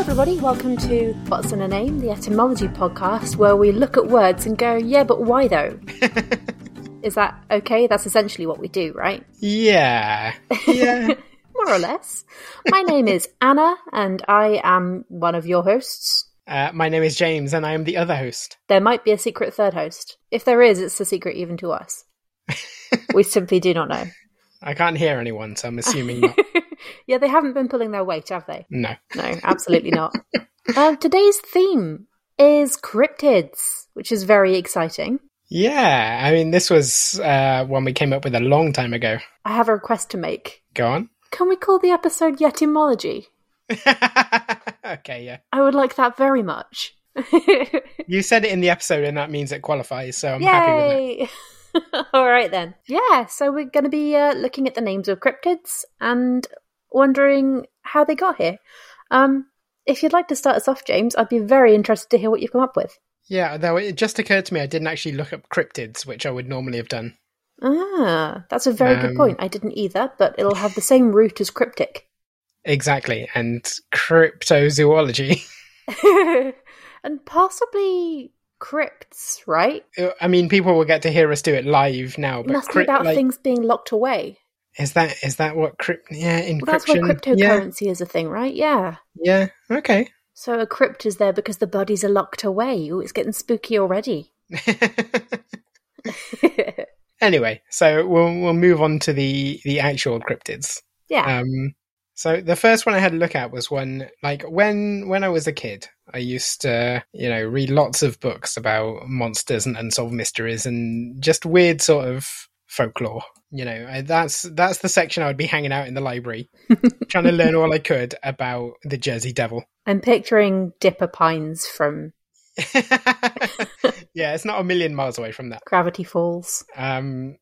Hello, everybody. Welcome to What's in a Name, the etymology podcast, where we look at words and go, yeah, but why though? Is that okay? That's essentially what we do, right? Yeah. Yeah. More or less. My name is Anna, and I am one of your hosts. uh, my name is James, and I am the other host. There might be a secret third host. If there is, it's a secret even to us. we simply do not know. I can't hear anyone, so I'm assuming not. Yeah, they haven't been pulling their weight, have they? No. No, absolutely not. Um, today's theme is cryptids, which is very exciting. Yeah, I mean, this was uh, one we came up with a long time ago. I have a request to make. Go on. Can we call the episode Yetimology? okay, yeah. I would like that very much. You said it in the episode, and that means it qualifies, so I'm happy with it. All right then. Yeah, so we're going to be uh, looking at the names of cryptids and wondering how they got here. Um, if you'd like to start us off, James, I'd be very interested to hear what you've come up with. Yeah, though it just occurred to me I didn't actually look up cryptids, which I would normally have done. Ah, that's a very good Um, point. I didn't either, but it'll have the same root as cryptic. Exactly, and cryptozoology. and possibly crypts, right? I mean, people will get to hear us do it live now, It but must be crypt- about like, things being locked away. Is that is that what crypt? Yeah, encryption. Well, that's why yeah, cryptocurrency is a thing, right? Yeah. yeah, okay. So a crypt is there because the bodies are locked away. Ooh, it's getting spooky already. anyway, so we'll we'll move on to the the actual cryptids. yeah. Um, so the first one I had a look at was one like when when I was a kid, I used to you know read lots of books about monsters and unsolved mysteries and just weird sort of folklore. You know, I, that's that's the section I would be hanging out in the library, trying to learn all I could about the Jersey Devil. I'm picturing Dipper Pines from yeah, it's not a million miles away from that. Gravity Falls. Um,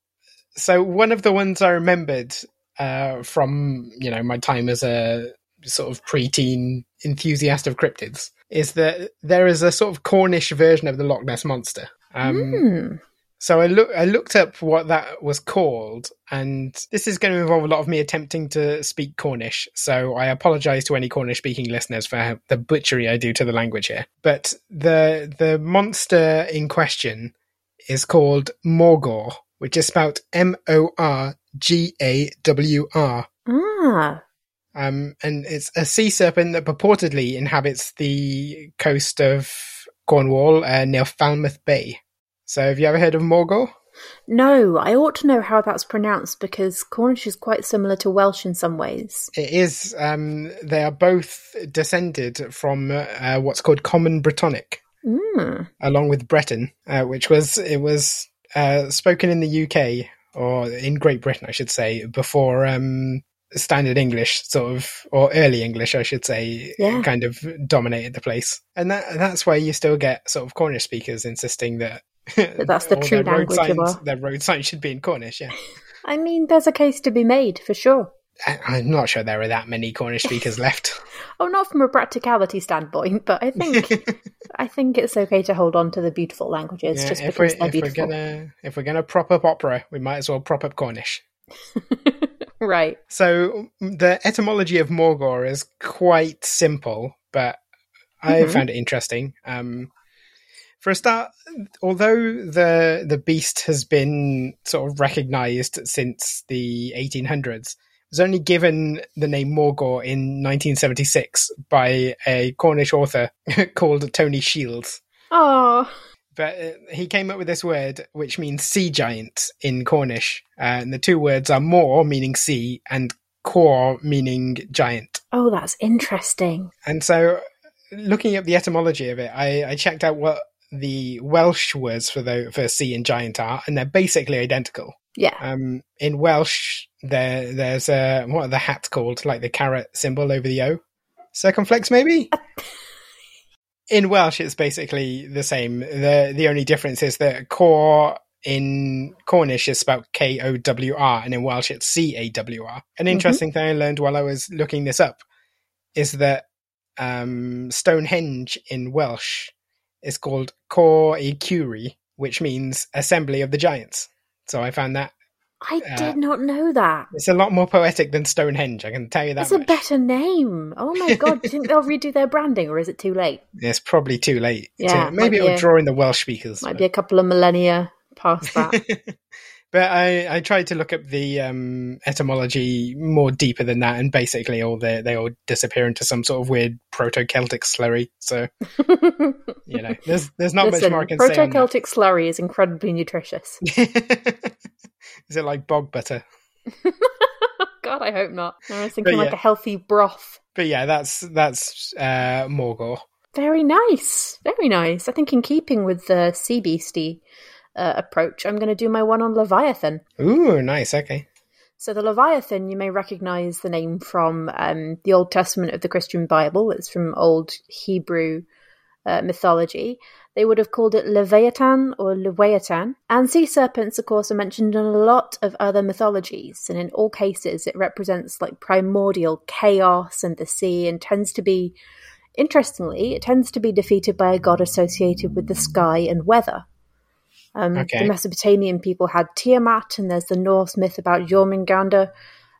so one of the ones I remembered uh, from you know my time as a sort of preteen enthusiast of cryptids is that there is a sort of Cornish version of the Loch Ness monster. Um, Hmm. So I look I looked up what that was called, and this is going to involve a lot of me attempting to speak Cornish. So I apologise to any Cornish speaking listeners for the butchery I do to the language here. But the the monster in question is called Morgawr, which is spelled M O R G A W R. Ah. Um, and it's a sea serpent that purportedly inhabits the coast of Cornwall uh, near Falmouth Bay. So have you ever heard of Morgawr? No, I ought to know how that's pronounced because Cornish is quite similar to Welsh in some ways. It is. Um, they are both descended from uh, what's called Common Brittonic, Mm. along with Breton, uh, which was it was uh, spoken in the UK or in Great Britain, I should say, before um, Standard English, sort of, or early English, I should say, Yeah. kind of dominated the place. And that that's why you still get sort of Cornish speakers insisting that. That's the true language of our- Their road signs should be in Cornish, yeah. I mean, there's a case to be made for sure. I- I'm not sure there are that many Cornish speakers left. Oh, not from a practicality standpoint, but I think I think it's okay to hold on to the beautiful languages Yeah, just we're, because they're if we're beautiful. gonna if we're gonna prop up opera, we might as well prop up Cornish. right. So the etymology of Morgawr is quite simple, but I Mhm. found it interesting. Um, for a start, although the the beast has been sort of recognised since the 1800s, was only given the name Morgawr in 1976 by a Cornish author called Tony Shields. Oh, But uh, he came up with this word which means sea giant in Cornish. Uh, and the two words are more, meaning sea, and kowr, meaning giant. oh, that's interesting. And so, looking up the etymology of it, I, I checked out what the Welsh words for the for sea and giant are, and they're basically identical. Yeah. Um, in Welsh, there there's a what are the hats called? Like the carrot symbol over the O, circumflex maybe. in Welsh, it's basically the same. the The only difference is that kowr in Cornish is spelled K O W R, and in Welsh it's C A W R. An interesting thing I learned while I was looking this up is that um, Stonehenge in Welsh is called Côr y Cewri, which means Assembly of the Giants. So I found that I Uh, did not know that. it's a lot more poetic than Stonehenge. I can tell you that It's a better name. Oh my god! Do you think they'll redo their branding, or is it too late? It's probably too late. Yeah, might maybe it'll a- draw in the Welsh speakers. Might be a couple of millennia past that. but I, I tried to look up the um, etymology more deeper than that, and basically all they they all disappear into some sort of weird Proto-Celtic slurry. So you know, there's there's not Listen, much more I can say. Proto-Celtic slurry is incredibly nutritious. Is it like bog butter? God, I hope not. I was thinking like a healthy broth. But yeah, that's that's uh, Morgawr. Very nice. Very nice. I think in keeping with the sea beastie uh, approach, I'm going to do my one on Leviathan. Ooh, nice. Okay. So the Leviathan, you may recognize the name from um, the Old Testament of the Christian Bible. It's from Old Hebrew uh, mythology. They would have called it Leviathan or Leviathan. And sea serpents, of course, are mentioned in a lot of other mythologies. And in all cases, it represents like primordial chaos and the sea and tends to be, interestingly, it tends to be defeated by a god associated with the sky and weather. Um, Okay. The Mesopotamian people had Tiamat, and there's the Norse myth about Jormungandr.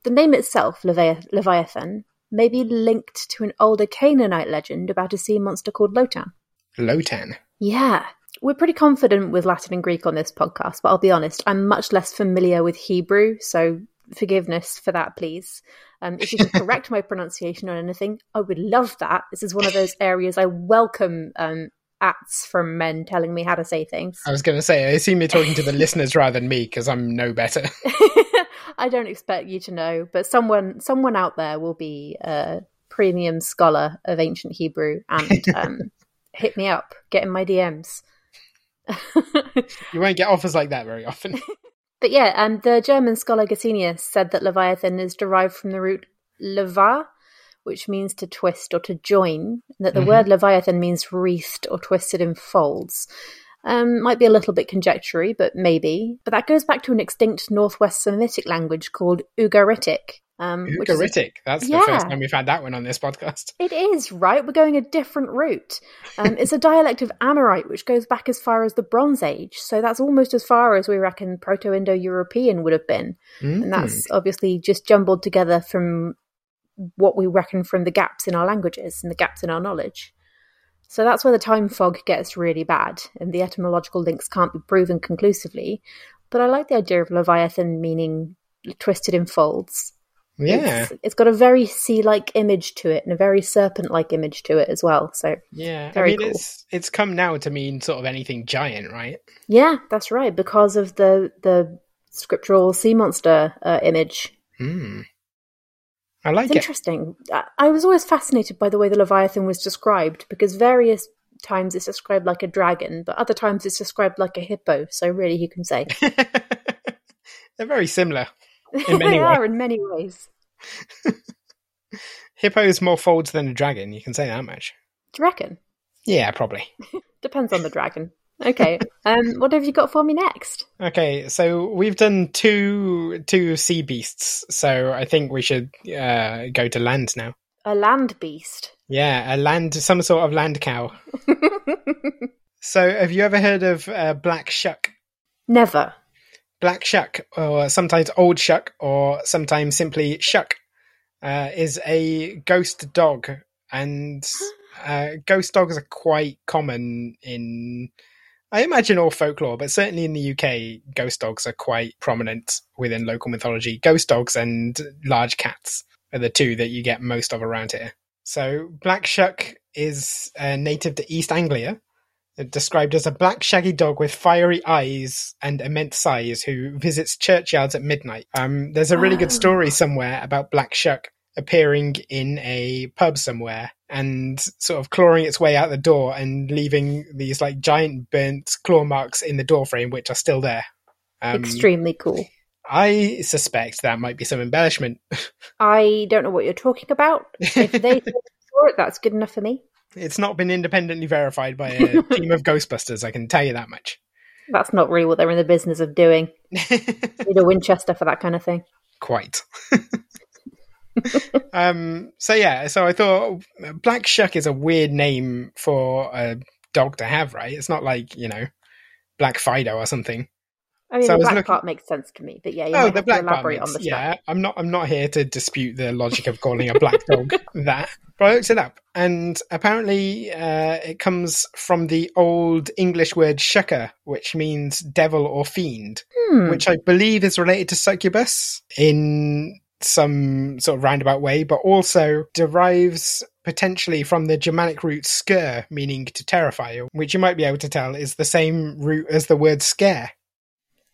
The name itself, Leviathan, may be linked to an older Canaanite legend about a sea monster called Lotan. Lotan. Yeah. We're pretty confident with Latin and Greek on this podcast, but I'll be honest, I'm much less familiar with Hebrew, so forgiveness for that, please. Um, if you could correct my pronunciation on anything, I would love that. This is one of those areas I welcome um, ats from men telling me how to say things. I was going to say, I assume you're talking to the listeners rather than me because I'm no better. I don't expect you to know, but someone someone out there will be a premium scholar of ancient Hebrew and um, hit me up, get in my DMs. you won't get offers like that very often. But yeah, um, the German scholar Gesenius said that Leviathan is derived from the root leva, which means to twist or to join, that the word Leviathan means wreathed or twisted in folds. Um, might be a little bit conjectury, but maybe. But that goes back to an extinct Northwest Semitic language called Ugaritic. Um, which is a- Ugaritic. That's the first time we've had that one on this podcast. It is, right? We're going a different route. Um, it's a dialect of Amorite, which goes back as far as the Bronze Age. So that's almost as far as we reckon Proto Indo European would have been. And that's obviously just jumbled together from what we reckon from the gaps in our languages and the gaps in our knowledge. So that's where the time fog gets really bad, and the etymological links can't be proven conclusively. But I like the idea of Leviathan meaning twisted in folds. Yeah. It's, it's got a very sea-like image to it and a very serpent-like image to it as well. So Yeah. Very I mean, cool. it's it's come now to mean sort of anything giant, right? yeah, that's right because of the the scriptural sea monster uh, image. Hmm. I like It's it. interesting. I, was always fascinated by the way the Leviathan was described because various times it's described like a dragon, but other times it's described like a hippo. So really, you can say They're very similar they ways. are in many ways. Hippo is more folds than a dragon. You can say that much. Do you reckon? Yeah, probably. Depends on the dragon. Okay. um, what have you got for me next? Okay, so we've done two two sea beasts, so I think we should uh, go to land now. A land beast. Yeah, a land, some sort of land cow. so, have you ever heard of uh, black shuck? Never. Black shuck, or sometimes old shuck, or sometimes simply shuck, uh, is a ghost dog, and uh, ghost dogs are quite common in I imagine all folklore, but certainly in the UK, ghost dogs are quite prominent within local mythology. Ghost dogs and large cats are the two that you get most of around here. So, Black Shuck is uh, native to East Anglia, described as a black shaggy dog with fiery eyes and immense size who visits churchyards at midnight. Um, there's a really good story somewhere about Black Shuck appearing in a pub somewhere and sort of clawing its way out the door and leaving these like giant burnt claw marks in the door frame, which are still there. Um, Extremely cool. I suspect that might be some embellishment. I don't know what you're talking about. If they saw it, that's good enough for me. It's not been independently verified by a team of Ghostbusters, I can tell you that much. That's not really what they're in the business of doing. Need a Winchester for that kind of thing. Quite. um, so yeah, so I thought Black Shuck is a weird name for a dog to have, right? It's not like you know Black Fido or something. I mean, so the black looking... part makes sense to me, but yeah, you oh, the black elaborate makes, on the Yeah, I'm not. I'm not here to dispute the logic of calling a black dog that. But I looked it up, and apparently, uh, it comes from the old English word "shucker," which means devil or fiend, hmm. which I believe is related to succubus in some sort of roundabout way, but also derives potentially from the Germanic root "sker," meaning to terrify, which you might be able to tell is the same root as the word "scare."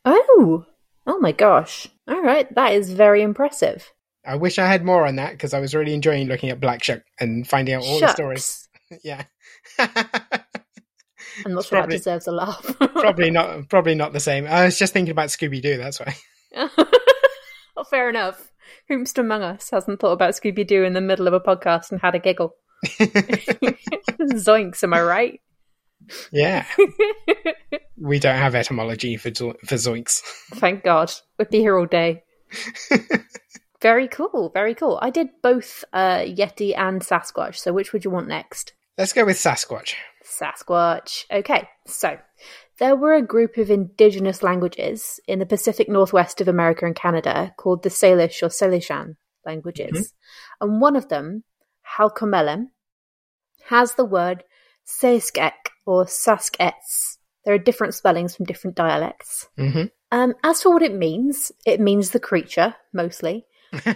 Oh, oh my gosh! All right, that is very impressive. I wish I had more on that because I was really enjoying looking at Black Shuck and finding out all Shucks. the stories. yeah. I'm not sure probably, that deserves a laugh. probably not. Probably not the same. I was just thinking about Scooby Doo. That's why. well, fair enough. Whomst among us hasn't thought about Scooby Doo in the middle of a podcast and had a giggle? Zoinks, am I right? Yeah. we don't have etymology for for zoinks. Thank God. We'd be here all day. very cool. Very cool. I did both uh, Yeti and Sasquatch. So which would you want next? Let's go with Sasquatch. Sasquatch. Okay. So there were a group of indigenous languages in the Pacific Northwest of America and Canada called the Salish or Salishan languages. Mm-hmm. And one of them, Halkomelem, has the word Seskek or Saskets. There are different spellings from different dialects. Mm-hmm. Um, as for what it means, it means the creature, mostly.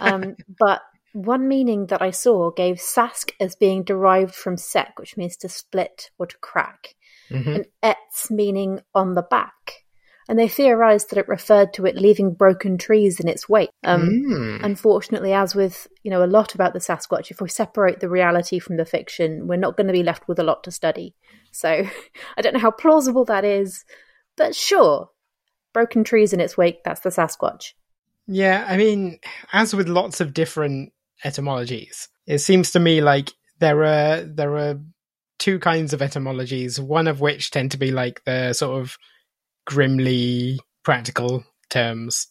Um, but one meaning that I saw gave Sask as being derived from Sek, which means to split or to crack, mm-hmm. and Ets meaning on the back and they theorized that it referred to it leaving broken trees in its wake. Um, mm. Unfortunately, as with you know a lot about the Sasquatch, if we separate the reality from the fiction, we're not going to be left with a lot to study. So I don't know how plausible that is, but sure, broken trees in its wake, that's the Sasquatch. Yeah, I mean, as with lots of different etymologies, it seems to me like there are there are two kinds of etymologies, one of which tend to be like the sort of grimly practical terms,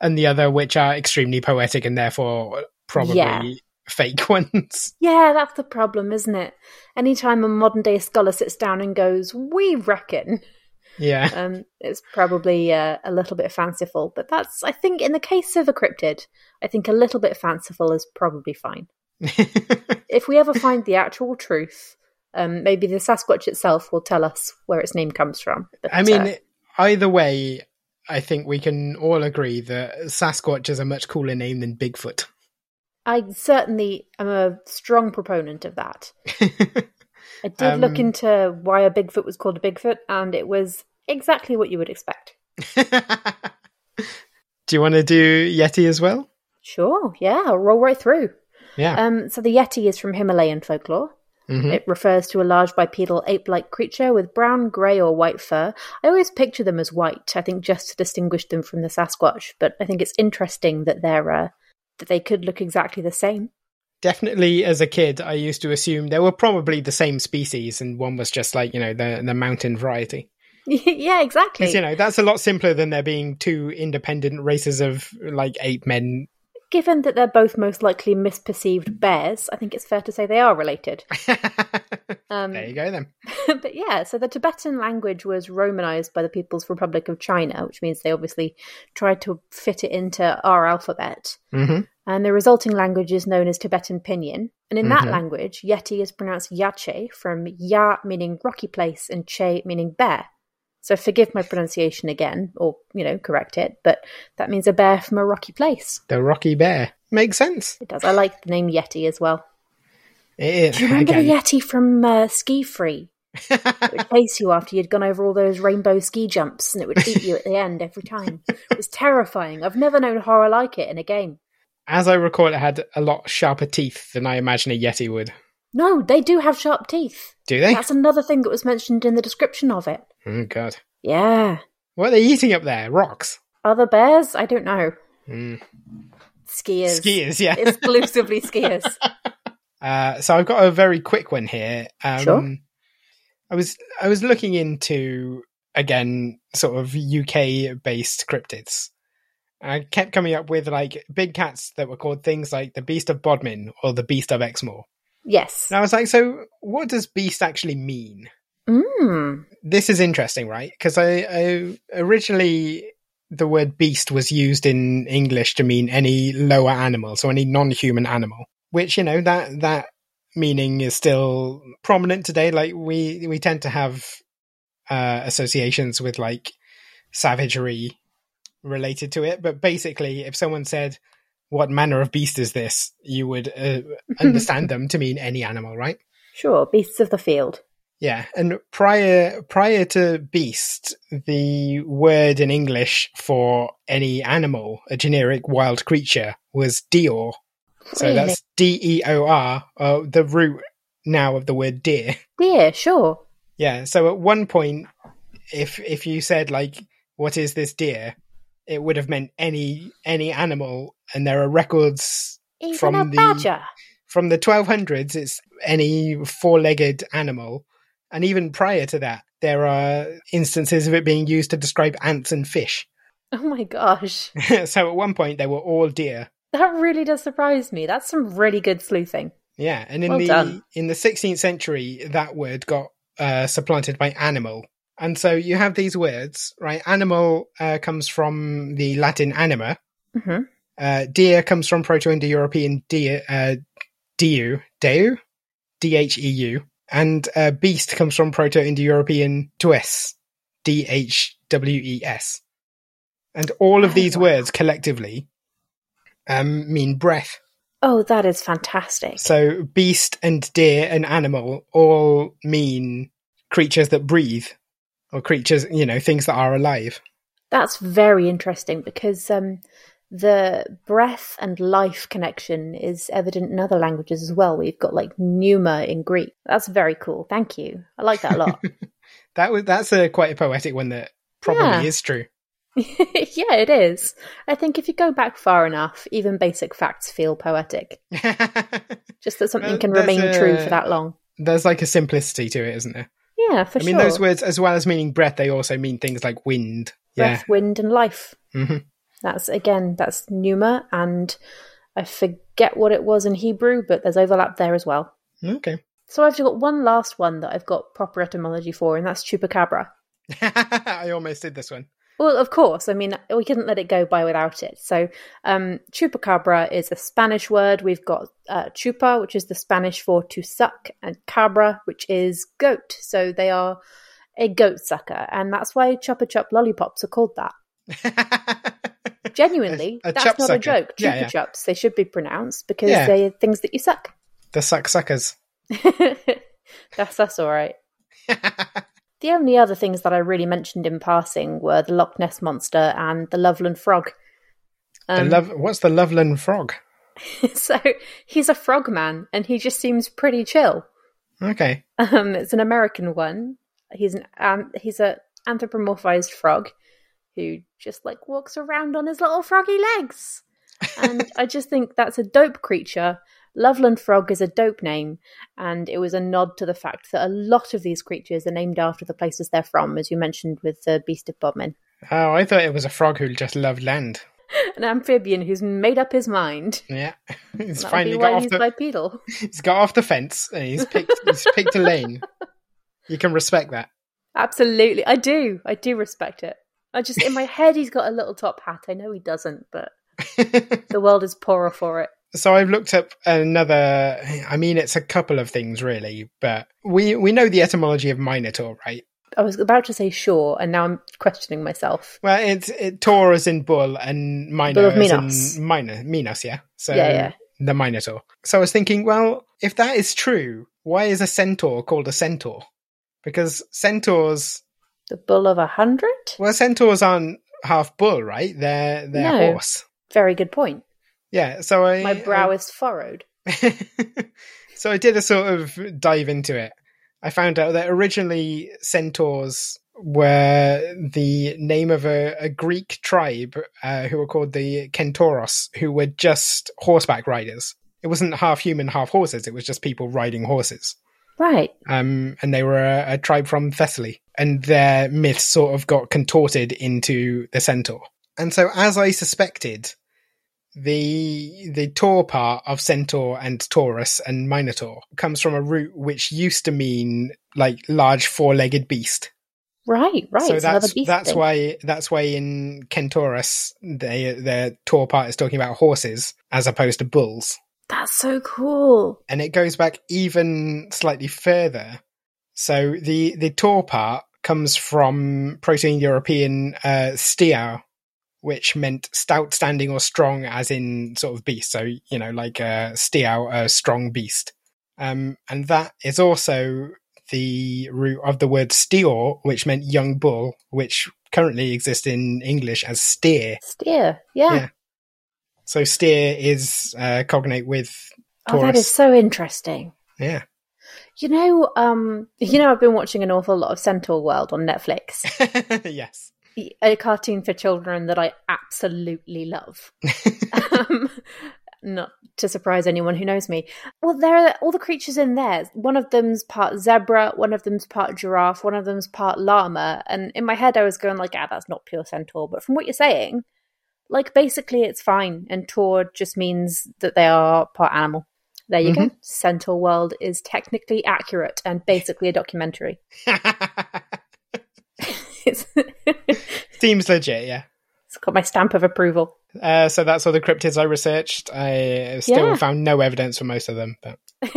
and the other which are extremely poetic and therefore probably yeah. fake ones. Yeah, that's the problem, isn't it? Anytime a modern day scholar sits down and goes, "We reckon," yeah, um, it's probably uh, a little bit fanciful. But that's, I think, in the case of a cryptid, I think a little bit fanciful is probably fine. if we ever find the actual truth, um, maybe the Sasquatch itself will tell us where its name comes from. But, I mean, uh, either way, I think we can all agree that Sasquatch is a much cooler name than Bigfoot. I certainly am a strong proponent of that. I did um, look into why a Bigfoot was called a Bigfoot, and it was exactly what you would expect. do you want to do Yeti as well? Sure, yeah, I'll roll right through. Yeah. Um, so the Yeti is from Himalayan folklore. Mm-hmm. It refers to a large bipedal ape like creature with brown, grey, or white fur. I always picture them as white, I think just to distinguish them from the Sasquatch, but I think it's interesting that they're uh, that they could look exactly the same. Definitely, as a kid, I used to assume they were probably the same species, and one was just like you know the the mountain variety. yeah, exactly. You know that's a lot simpler than there being two independent races of like ape men given that they're both most likely misperceived bears, I think it's fair to say they are related. um, there you go, then. but yeah, so the Tibetan language was Romanized by the People's Republic of China, which means they obviously tried to fit it into our alphabet. Mm-hmm. And the resulting language is known as Tibetan Pinyin. And in mm-hmm. that language, Yeti is pronounced Yache, from Ya meaning rocky place and Che meaning bear. So forgive my pronunciation again, or, you know, correct it, but that means a bear from a rocky place. The Rocky Bear. Makes sense. It does. I like the name Yeti as well. It is. Do you remember again. the Yeti from uh, SkiFree? it would chase you after you'd gone over all those rainbow ski jumps and it would eat you at the end every time. It was terrifying. I've never known horror like it in a game. As I recall, it had a lot sharper teeth than I imagine a Yeti would. No, they do have sharp teeth. Do they? That's another thing that was mentioned in the description of it. Oh, God. Yeah. What are they eating up there? Rocks? Other bears? I don't know. Mm. Skiers. Skiers, yeah. Exclusively skiers. Uh, so I've got a very quick one here. Um, Sure. I was I was looking into again sort of UK based cryptids. I kept coming up with like big cats that were called things like the Beast of Bodmin or the Beast of Exmoor. Yes. And I was like, so what does beast actually mean? Mm. This is interesting, right? Because I, I originally the word beast was used in English to mean any lower animal, so any non-human animal. Which you know that that meaning is still prominent today. Like we we tend to have uh, associations with like savagery related to it, but basically, if someone said, "What manner of beast is this?" you would uh, understand them to mean any animal, right? Sure. Beasts of the field. Yeah, and prior prior to beast, the word in English for any animal, a generic wild creature, was deor. So that's D E O R, uh, the root now of the word deer. Deer, sure. Yeah. So at one point, if if you said like, "What is this deer?" It would have meant any any animal, and there are records Even From the- badger. from the 1200s. It's any four-legged animal, and even prior to that, there are instances of it being used to describe ants and fish. Oh my gosh. so at one point, they were all deer. That really does surprise me. That's some really good sleuthing. Yeah, and in Well the done. in the 16th century, that word got uh, supplanted by animal, and so you have these words, right? Animal uh, comes from the Latin anima. hmm Uh, deer comes from Proto-Indo-European deer, uh, deu, deu, D-H-E-U, and uh, beast comes from Proto-Indo-European dues, D-H-W-E-S, and all of Oh, these wow. words collectively um, mean breath. Oh, that is fantastic. So beast and deer and animal all mean creatures that breathe, or creatures, you know, things that are alive. That's very interesting because um, the breath and life connection is evident in other languages as well. We've got like pneuma in Greek. That's very cool. Thank you. I like that a lot. That was that's a quite a poetic one that probably Yeah. is true. yeah, it is. I think if you go back far enough, even basic facts feel poetic. Just that something Well, can remain true for that long. There's like a simplicity to it, isn't there? Yeah, for I mean, sure. those words, as well as meaning breath, they also mean things like wind. breath, wind, and life. Yeah. hmm That's again, that's pneuma, and I forget what it was in Hebrew, but there's overlap there as well. Okay. So I've got one last one that I've got proper etymology for, and that's chupacabra. I almost did this one. Well, of course. I mean, we couldn't let it go by without it. So, um, chupacabra is a Spanish word. We've got uh, chupa, which is the Spanish for to suck, and cabra, which is goat. So they are a goat sucker, and that's why Chupa Chup lollipops are called that. Genuinely, A- a that's not sucker. a joke. Chupa Yeah, yeah. chups, they should be pronounced because Yeah. they're things that you suck. the suck suckers. that's that's all right. The only other things that I really mentioned in passing were the Loch Ness monster and the Loveland frog. the Um, love. What's the Loveland frog? so he's a frog man, and he just seems pretty chill. Okay. Um, it's an American one. He's an um, he's a anthropomorphized frog who just like walks around on his little froggy legs, and I just think that's a dope creature. Loveland Frog is a dope name, and it was a nod to the fact that a lot of these creatures are named after the places they're from, as you mentioned with the Beast of Bodmin. Oh, I thought it was a frog who just loved land. An amphibian who's made up his mind. Yeah, he's That would finally got off he's the. bipedal. He's got off the fence and he's picked. he's picked a lane. You can respect that. Absolutely. I do. I do respect it. I just, in my head, he's got a little top hat. I know he doesn't, but the world is poorer for it. So I've looked up another. I mean, it's a couple of things really, but we we know the etymology of minotaur, right? I was about to say sure, and now I'm questioning myself. Well, it's it, Tor is in bull and Minor Bull Minos. in minor, Minos, yeah. So Yeah, yeah. the Minotaur. So I was thinking, well, if that is true, why is a centaur called a centaur? Because centaurs, The bull of a hundred? well, centaurs aren't half bull, right? They're they're No. horse. Very good point. Yeah. So I My brow is furrowed. so I did a sort of dive into it. I found out that originally centaurs were the name of a, a Greek tribe uh, who were called the Kentauros, who were just horseback riders. It wasn't half human, half horses. It was just people riding horses. Right. Um, and they were a, a tribe from Thessaly, and their myths sort of got contorted into the centaur. And so, as I suspected, the the Tor part of centaur and Taurus and Minotaur comes from a root which used to mean like large four-legged beast. Right, right. so it's that's that's thing. why that's why in Kentaurus they the Tor part is talking about horses as opposed to bulls. That's so cool. and it goes back even slightly further. So the the Tor part comes from Proto-European uh, stiau, which meant stout, standing, or strong, as in sort of beast. So you know, like a stiau, a strong beast, um, and that is also the root of the word steer, which meant young bull, which currently exists in English as steer. Steer. Yeah. Yeah. So steer is uh, cognate with Oh, that Taurus. is so interesting. yeah. You know, um, you know, I've been watching an awful lot of Centaurworld on Netflix, yes. A cartoon for children that I absolutely love. um, not to surprise anyone who knows me. Well, there are all the creatures in there. One of them's part zebra, one of them's part giraffe, one of them's part llama. And in my head, I was going like, "Ah, that's not pure centaur." But from what you're saying, like basically, it's fine. And taur just means that they are part animal. There you go. Centaurworld is technically accurate and basically a documentary. it's, Seems legit, yeah. it's got my stamp of approval. Uh, so that's all the cryptids I researched. I still Yeah. found no evidence for most of them, but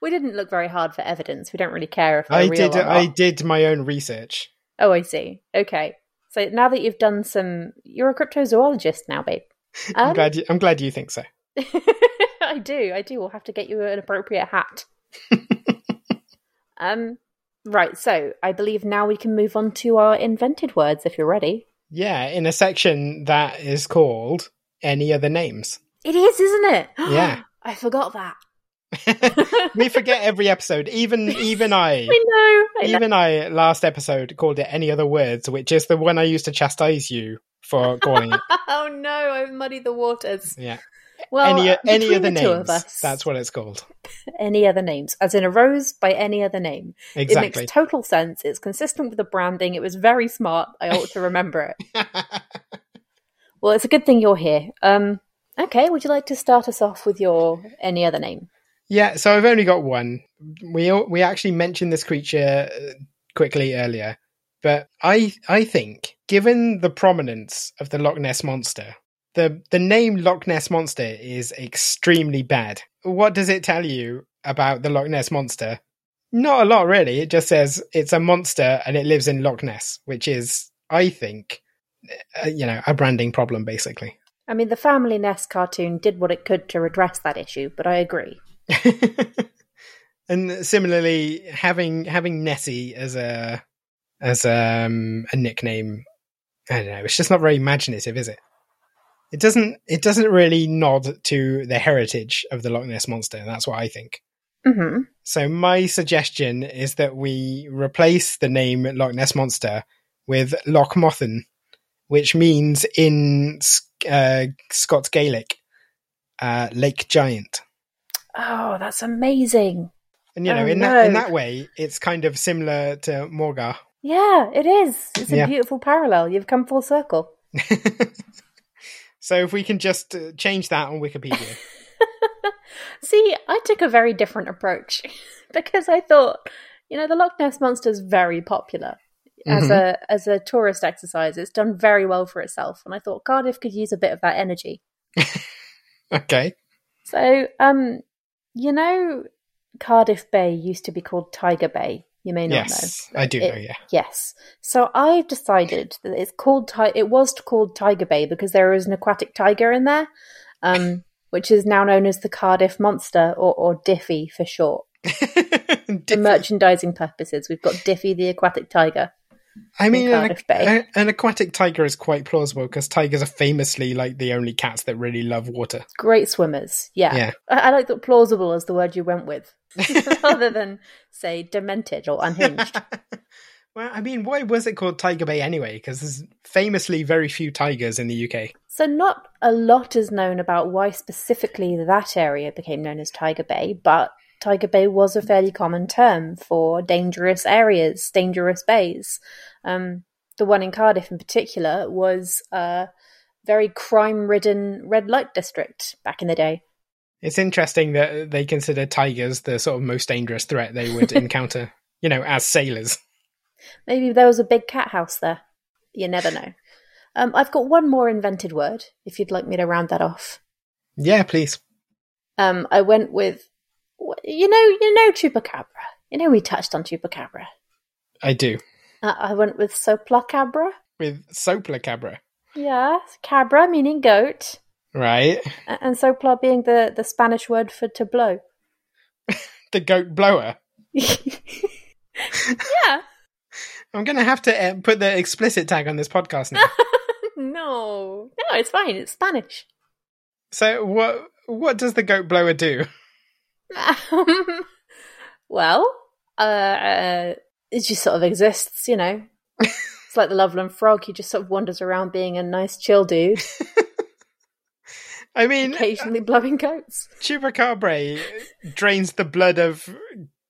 we didn't look very hard for evidence. We don't really care if they're I did. I did my own research. Oh, I see. Okay. So now that you've done some, you're a cryptozoologist now, babe. I'm Um, glad. You, I'm glad you think so. I do. I do. We'll have to get you an appropriate hat. um. Right. So I believe now we can move on to our invented words. If you're ready. Yeah, in a section that is called "Any Other Names." It is, isn't it? Yeah. I forgot that. we forget every episode. Even even I. I know. I know. Even I, last episode, called it any other words, which is the one I used to chastise you for calling it. oh no! I've muddied the waters. Yeah. Well, any uh, any other the names. of us, That's what it's called. any other names, as in a rose by any other name. It Exactly. makes total sense. It's consistent with the branding. It was very smart. I ought to remember it. Well, it's a good thing you're here. Um, okay, would you like to start us off with your any other name? yeah, so I've only got one. We we actually mentioned this creature uh, quickly earlier, but I I think given the prominence of the Loch Ness monster, the the name Loch Ness monster is extremely bad. What does it tell you about the Loch Ness monster? Not a lot, really. It just says it's a monster and it lives in Loch Ness, which is, I think, uh, you know, a branding problem, basically. I mean, the Family-Ness cartoon did what it could to redress that issue, but I agree. and similarly, having having Nessie as a as um, a nickname, I don't know. It's just not very imaginative, is it? It doesn't. It doesn't really nod to the heritage of the Loch Ness monster. That's what I think. hmm So my suggestion is that we replace the name Loch Ness monster with Loch Mothin, which means in uh, Scots Gaelic, uh, lake giant. Oh, that's amazing. And you know, Oh, in that in that way, it's kind of similar to Morgawr. Yeah, it is. It's a Yeah. beautiful parallel. You've come full circle. so if we can just uh, change that on Wikipedia, See, I took a very different approach because I thought, you know, the Loch Ness monster is very popular as a as a tourist exercise. It's done very well for itself, and I thought Cardiff could use a bit of that energy. okay, So, um, you know, Cardiff Bay used to be called Tiger Bay You may not yes, know. I do It- know. Yeah. Yes. So I've decided that it's called it was called Tiger Bay because there is an aquatic tiger in there, um, which is now known as the Cardiff Monster or, or Diffie for short. For merchandising purposes, we've got Diffie the aquatic tiger. I mean, an, a- an aquatic tiger is quite plausible because tigers are famously like the only cats that really love water. Great swimmers. Yeah. Yeah. I, I like that plausible as the word you went with rather than say demented or unhinged. Well, I mean, why was it called Tiger Bay anyway? Because there's famously very few tigers in the UK. So, not a lot is known about why specifically that area became known as Tiger Bay, but Tiger Bay was a fairly common term for dangerous areas, dangerous bays. Um, the one in Cardiff, in particular, was a very crime ridden red light district back in the day. It's interesting that they consider tigers the sort of most dangerous threat they would encounter, you know, as sailors. Maybe there was a big cat house there. You never know. Um, I've got one more invented word, if you'd like me to round that off. Yeah, please. Um, I went with, you know, you know, chupacabra. You know, we touched on chupacabra. I do. Uh, I went with soplacabra. With Soplacabra. Yeah, cabra meaning goat, Right. and sopla being the, the Spanish word for to blow. The goat blower. yeah. I'm going to have to uh, put the explicit tag on this podcast now. no, no, it's fine. It's Spanish. so, what what does the goat blower do? Well, uh, uh, it just sort of exists, you know. it's like the Loveland Frog. He just sort of wanders around being a nice, chill dude, I mean, occasionally blowing goats. Chupacabra drains the blood of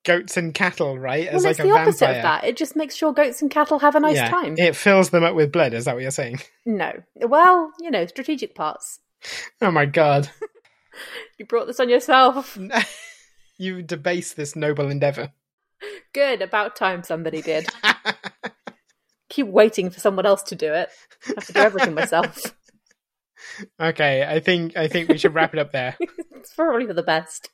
goats and cattle, right? Well, it's the opposite of that. It just makes sure goats and cattle have a nice yeah, time. It fills them up with blood. Is that what you're saying? No. Well, you know, strategic parts. Oh my god. You brought this on yourself. you debase this noble endeavor. Good. About time somebody did. Keep waiting for someone else to do it. I have to do everything myself. okay, I think I think we should wrap it up there. it's probably for the best.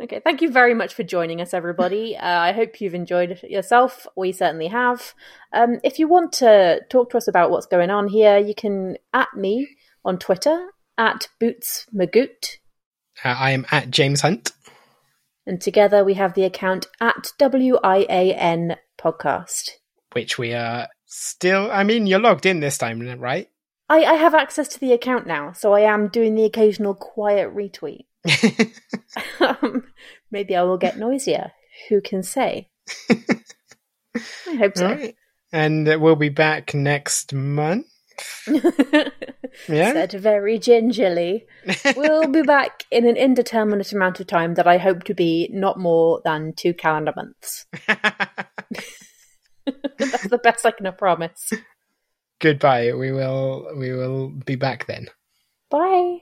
okay, thank you very much for joining us, everybody. Uh, I hope you've enjoyed it yourself. We certainly have. Um, if you want to talk to us about what's going on here, you can at me on Twitter at Boots Magoot, Uh, I am at James Hunt. and together we have the account at WIAN Podcast. which we are still. I mean, you're logged in this time, right? I, I have access to the account now, so I am doing the occasional quiet retweet. um, maybe I will get noisier. Who can say? I hope so. right. And we'll be back next month. Yeah. Said very gingerly. We'll be back in an indeterminate amount of time that I hope to be not more than two calendar months. That's the best I can promise. Goodbye. We will. We will be back then. Bye.